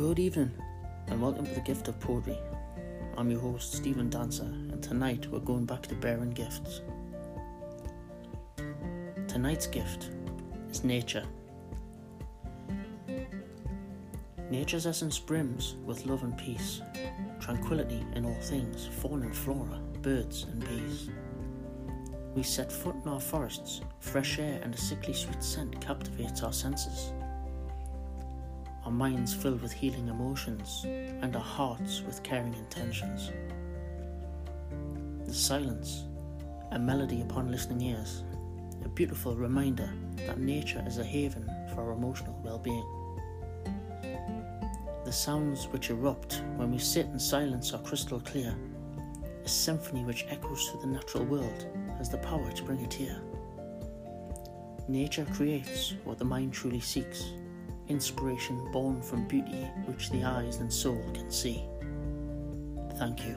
Good evening, and welcome to the Gift of Poetry. I'm your host, Stephen Dancer, and tonight we're going back to bearing gifts. Tonight's gift is nature. Nature's essence brims with love and peace, tranquility in all things, fauna and flora, birds and bees. We set foot in our forests, fresh air and a sickly sweet scent captivates our senses our minds filled with healing emotions, and our hearts with caring intentions. The silence, a melody upon listening ears, a beautiful reminder that nature is a haven for our emotional well being. The sounds which erupt when we sit in silence are crystal clear. A symphony which echoes through the natural world has the power to bring it here. Nature creates what the mind truly seeks inspiration born from beauty which the eyes and soul can see. Thank you.